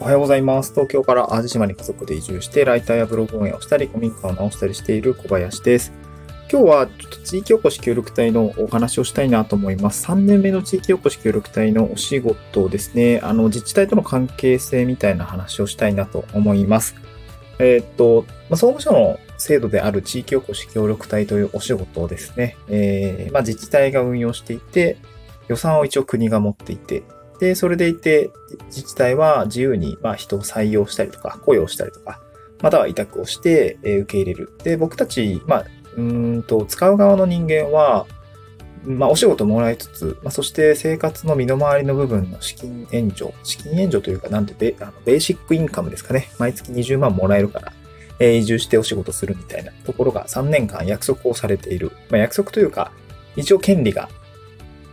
おはようございます。東京から淡路島に家族で移住して、ライターやブログ運営をしたり、古民家を直したりしている小林です。今日はちょっと地域おこし協力隊のお話をしたいなと思います。3年目の地域おこし協力隊のお仕事ですね。あの、自治体との関係性みたいな話をしたいなと思います。えーっと、ま、総務省の制度である地域おこし協力隊というお仕事をですね、えーまあ、自治体が運用していて、予算を一応国が持っていて、で、それでいて、自治体は自由に、まあ、人を採用したりとか、雇用したりとか、または委託をして、え受け入れる。で、僕たち、まあ、うんと、使う側の人間は、まあ、お仕事もらいつつ、まあ、そして生活の身の回りの部分の資金援助、資金援助というか、なんてベ、あのベーシックインカムですかね。毎月20万もらえるから、えー移住してお仕事するみたいなところが3年間約束をされている。まあ、約束というか、一応権利が、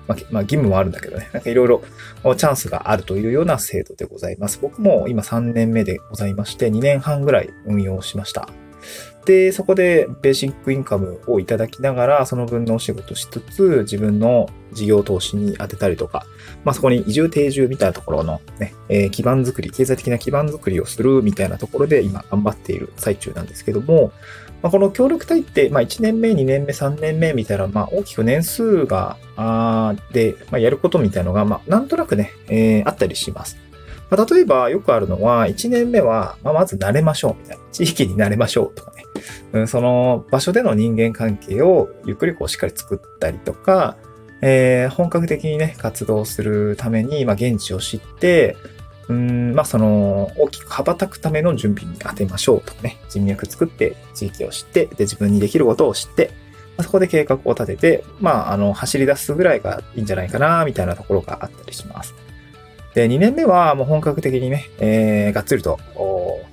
まあ、まあ、義務もあるんだけどね。なんかいろいろチャンスがあるというような制度でございます。僕も今3年目でございまして、2年半ぐらい運用しました。で、そこでベーシックインカムをいただきながら、その分のお仕事しつつ、自分の事業投資に当てたりとか、まあそこに移住定住みたいなところのね、えー基盤づくり、経済的な基盤づくりをするみたいなところで今頑張っている最中なんですけども、まあ、この協力隊って、まあ1年目、2年目、3年目みたいな、まあ大きく年数が、あで、まあやることみたいなのが、まあなんとなくね、えーあったりします。まあ、例えばよくあるのは、1年目は、まあ、まず慣れましょうみたいな。地域に慣れましょうとかね。うん、その場所での人間関係をゆっくりこうしっかり作ったりとか、えー本格的にね、活動するために、まあ、現地を知って、うん、まあ、その、大きく羽ばたくための準備に当てましょうとかね。人脈作って、地域を知って、で、自分にできることを知って、まあそこで計画を立てて、まあ、あの、走り出すぐらいがいいんじゃないかな、みたいなところがあったりします。で、2年目はもう本格的にね、えー、がっつりと、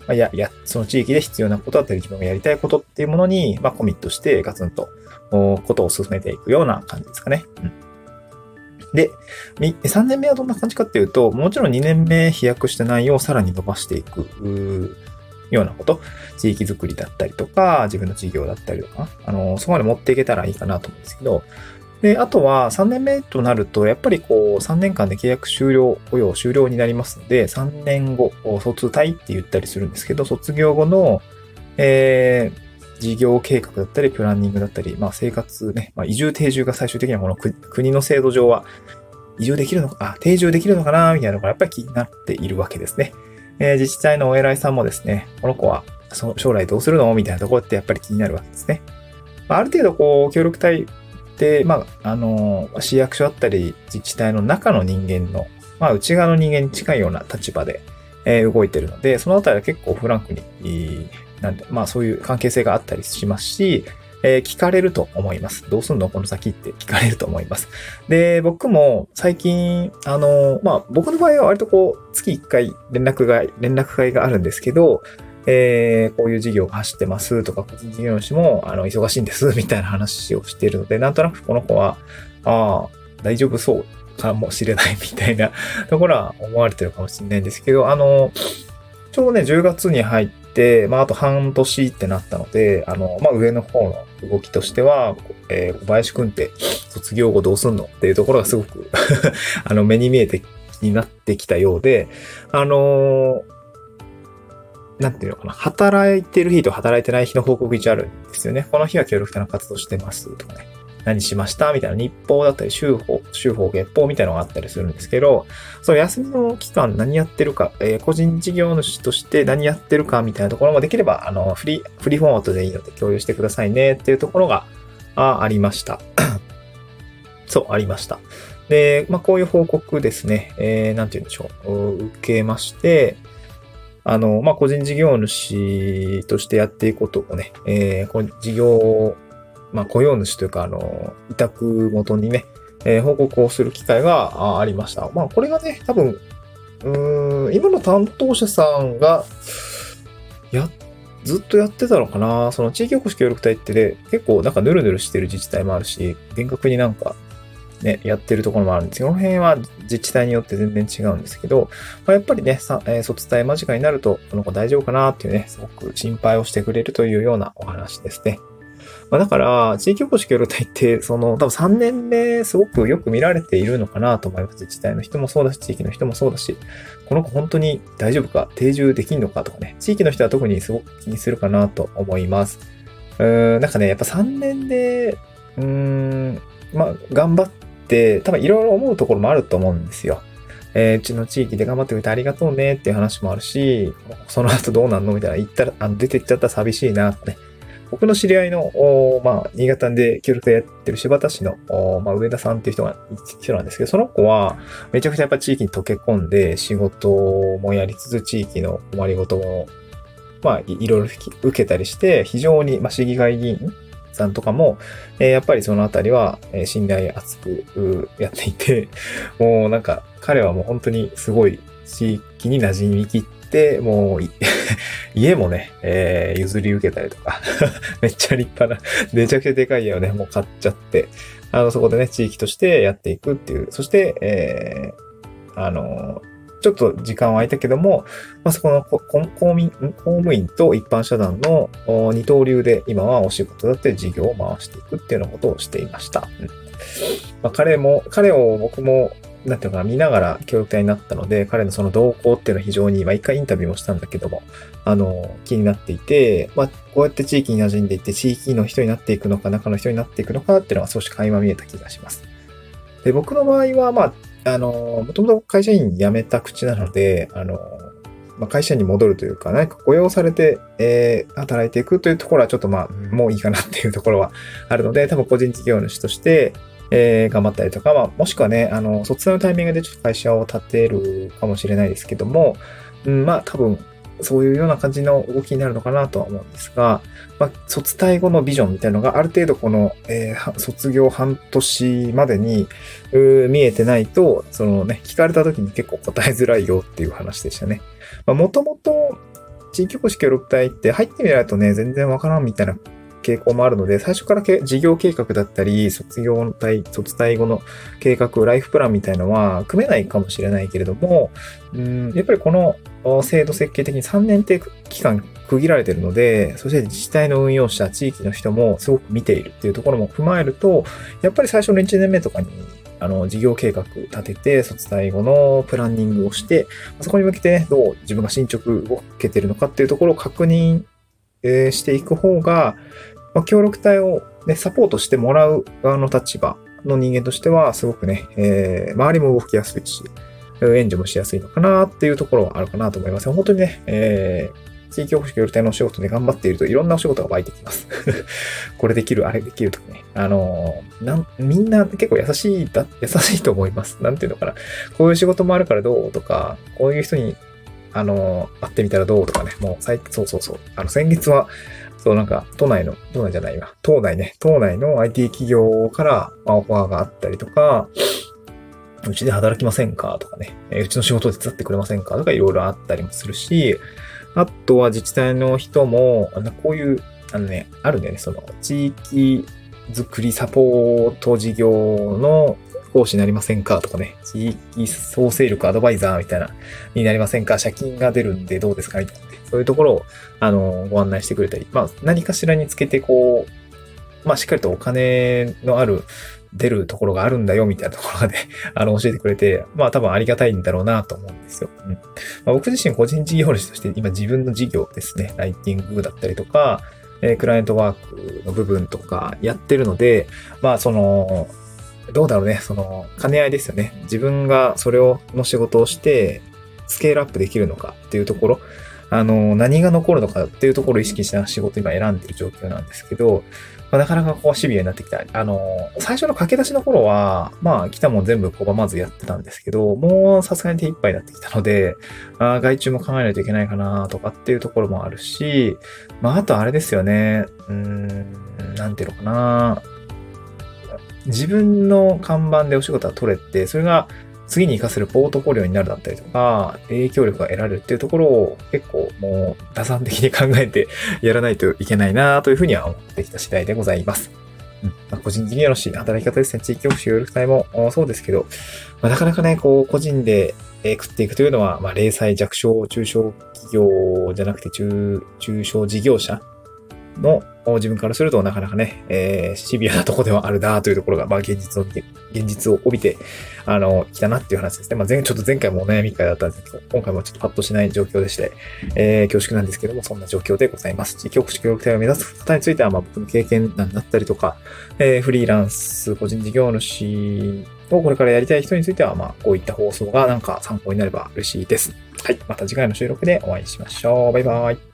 まあ、や、や、その地域で必要なことだったり、自分がやりたいことっていうものに、まあ、コミットして、ガツンと、おことを進めていくような感じですかね。うん。で、3年目はどんな感じかっていうと、もちろん2年目飛躍した内容をさらに伸ばしていく、ようなこと、地域づくりだったりとか、自分の事業だったりとか、あの、そこまで持っていけたらいいかなと思うんですけど、で、あとは3年目となると、やっぱりこう、3年間で契約終了、雇用終了になりますので、3年後、卒退って言ったりするんですけど、卒業後の、えー、事業計画だったり、プランニングだったり、まあ生活ね、まあ移住定住が最終的にはこの国の制度上は、移住できるのか、あ、定住できるのかな、みたいなのがやっぱり気になっているわけですね。えー自治体のお偉いさんもですね、この子はその将来どうするの？みたいなところってやっぱり気になるわけですね。まあ、ある程度こう、協力隊で、まあ、あの、市役所だったり、自治体の中の人間の、まあ、内側の人間に近いような立場で、えー動いてるので、そのあたりは結構フランクに、なんで、まあ、そういう関係性があったりしますし、えー聞かれると思います。どうすんの？この先って聞かれると思います。で、僕も最近、あの、まあ、僕の場合は割とこう、月1回連絡が、連絡会があるんですけど、えーこういう事業が走ってますとか、個人事業主も、あの、忙しいんです、みたいな話をしているので、なんとなくこの子は、ああ、大丈夫そうかもしれないみたいなところは思われてるかもしれないんですけど、あの、ちょうどね、10月に入って、まあ、あと半年ってなったので、あの、まあ、上の方の動きとしては、えー小林くんって卒業後どうすんの？っていうところがすごく あの、目に見えてになってきたようで、あのなんていうのかな、働いてる日と働いてない日の報告一あるんですよね。この日は協力隊の活動してますとかね。何しました？みたいな日報だったり、週報、週報、月報みたいなのがあったりするんですけど、その休みの期間何やってるか、えー個人事業主として何やってるかみたいなところもできれば、あの、フリー、フリーフォーマットでいいので共有してくださいねっていうところが、あありました。そう、ありました。で、まあ、こういう報告ですね、えー、なんて言うんでしょう、受けまして、あの、まあ、個人事業主としてやっていくことをね、えー、こう事業、まあ、雇用主というか、あの、委託元にね、えー報告をする機会がありました。まあ、これがね、多分、うーん、今の担当者さんが、や、ずっとやってたのかなその地域おこし協力隊ってね、結構なんかヌルヌルしてる自治体もあるし、厳格になんかね、やってるところもあるんですよ。この辺は自治体によって全然違うんですけど、まあ、やっぱりね、さえー卒隊間近になると、この子大丈夫かなっていうね、すごく心配をしてくれるというようなお話ですね。まあ、だから、地域おこし協力隊って、その、多分3年目すごくよく見られているのかなと思います。自治体の人もそうだし、地域の人もそうだし、この子本当に大丈夫か、定住できんのかとかね、地域の人は特にすごく気にするかなと思います。うーん、なんかね、やっぱ3年で、うーん、まあ、頑張って、多分いろいろ思うところもあると思うんですよ。えー、うちの地域で頑張ってくれてありがとうねっていう話もあるし、その後どうなんのみたいな、言ったら、あの出てっちゃったら寂しいなってね。僕の知り合いの、まあ、新潟で協力でやってる柴田市の、まあ、上田さんっていう人が、人なんですけど、その子は、めちゃくちゃやっぱ地域に溶け込んで、仕事もやりつつ、地域の困りごとも、まあ、いろいろ受けたりして、非常に、まあ、市議会議員さんとかも、えー、やっぱりそのあたりは、えー、信頼厚くやっていて、もうなんか、彼はもう本当にすごい地域に馴染みきって、もう 家もね、えー、譲り受けたりとか めっちゃ立派な、めちゃくちゃでかい家をね、もう買っちゃって、あの、そこでね、地域としてやっていくっていう、そして、えー、あの、ちょっと時間は空いたけども、まあ、そこの公務員公務員と一般社団の二刀流で今はお仕事だって事業を回していくっていうようなことをしていました。うんまあ、彼も、彼を僕もなんていうのかな、見ながら協力隊になったので、彼のその動向っていうのは非常に、まあ一回インタビューもしたんだけども、あの、気になっていて、まあこうやって地域に馴染んでいって、地域の人になっていくのか、中の人になっていくのかっていうのは少し垣間見えた気がします。で、僕の場合は、まあ、あの、もともと会社員辞めた口なので、あの、まあ、会社に戻るというか、何か雇用されて、えー、働いていくというところはちょっとまあ、もういいかなっていうところはあるので、多分個人事業主として、えー、頑張ったりとか、まあ、もしくはね、あの、卒業のタイミングでちょっと会社を立てるかもしれないですけども、うん、まあ、多分、そういうような感じの動きになるのかなとは思うんですが、まあ、卒退後のビジョンみたいなのがある程度この、えー、卒業半年までに見えてないと、そのね、聞かれた時に結構答えづらいよっていう話でしたね。まあ、もともと地域おこし協力隊って入ってみないとね、全然わからんみたいな傾向もあるので、最初から事業計画だったり、卒業隊、卒退後の計画、ライフプランみたいのは組めないかもしれないけれども、うんやっぱりこの制度設計的に3年って期間区切られてるので、そして自治体の運用者、地域の人もすごく見ているっていうところも踏まえると、やっぱり最初の1年目とかにあの、事業計画立てて、卒退後のプランニングをして、そこに向けて、ね、どう自分が進捗を受けてるのかっていうところを確認していく方が、まあ、協力隊を、ね、サポートしてもらう側の立場の人間としては、すごくね、えー、周りも動きやすいし、援助もしやすいのかなっていうところはあるかなと思います。本当にね、えー、地域おこし協力隊のお仕事で頑張っているといろんなお仕事が湧いてきます。これできる、あれできるとかね。あのー、な、みんな結構優しいだ、優しいと思います。なんていうのかな。こういう仕事もあるからどうとか、こういう人に、あのー、会ってみたらどうとかね。もう最、そうそうそう。あの、先月は、そう、なんか、都内の、都内じゃないわ。島内ね。島内の IT 企業から、まあ、オファーがあったりとか、うちで働きませんかとかね。えうちの仕事を手伝ってくれませんかとかいろいろあったりもするし、あとは自治体の人も、あのこういう、あのね、あるんだよね。その、地域づくりサポート事業の講師になりませんかとかね、地域創生力アドバイザーみたいな、になりませんか？借金が出るんでどうですか？みたいな、ね。そういうところを、あの、ご案内してくれたり、まあ、何かしらにつけて、こう、まあ、しっかりとお金のある、出るところがあるんだよ、みたいなところまで あの、教えてくれて、まあ、多分ありがたいんだろうなと思うんですよ。うん。まあ、僕自身個人事業主として、今自分の事業ですね、ライティングだったりとか、えクライアントワークの部分とかやってるので、まあ、その、どうだろうね、その、兼ね合いですよね。自分がそれを、の仕事をして、スケールアップできるのかっていうところ、あの、何が残るのかっていうところを意識した仕事今選んでる状況なんですけど、まあ、なかなかこうシビアになってきた。あの、最初の駆け出しの頃は、まあ来たもん全部拒まずやってたんですけど、もうさすがに手一杯になってきたので、あ外注も考えないといけないかなとかっていうところもあるし、まああとあれですよね、うーん、なんていうのかな。自分の看板でお仕事が取れて、それが次に活かせるポートフォリオになるだったりとか、影響力が得られるっていうところを結構もう打算的に考えてやらないといけないなというふうには思ってきた次第でございます。うんまあ、個人事業主、働き方ですね。地域オフィス協力隊もそうですけど、まあ、なかなかね、こう、個人で食っていくというのは、まあ、零細弱小中小企業じゃなくて中、中小事業者の自分からするとなかなかね、えー、シビアなとこではあるなというところが、まあ現実を見て、現実を帯びて、あの、来たなっていう話ですね。まあ前、ちょっと前回もお悩み会だったんですけど、今回もちょっとパッとしない状況でして、えー、恐縮なんですけども、そんな状況でございます。地域おこし協力隊を目指す方については、まあ僕の経験談だったりとか、えー、フリーランス、個人事業主をこれからやりたい人については、まあこういった放送がなんか参考になれば嬉しいです。はい。また次回の収録でお会いしましょう。バイバイ。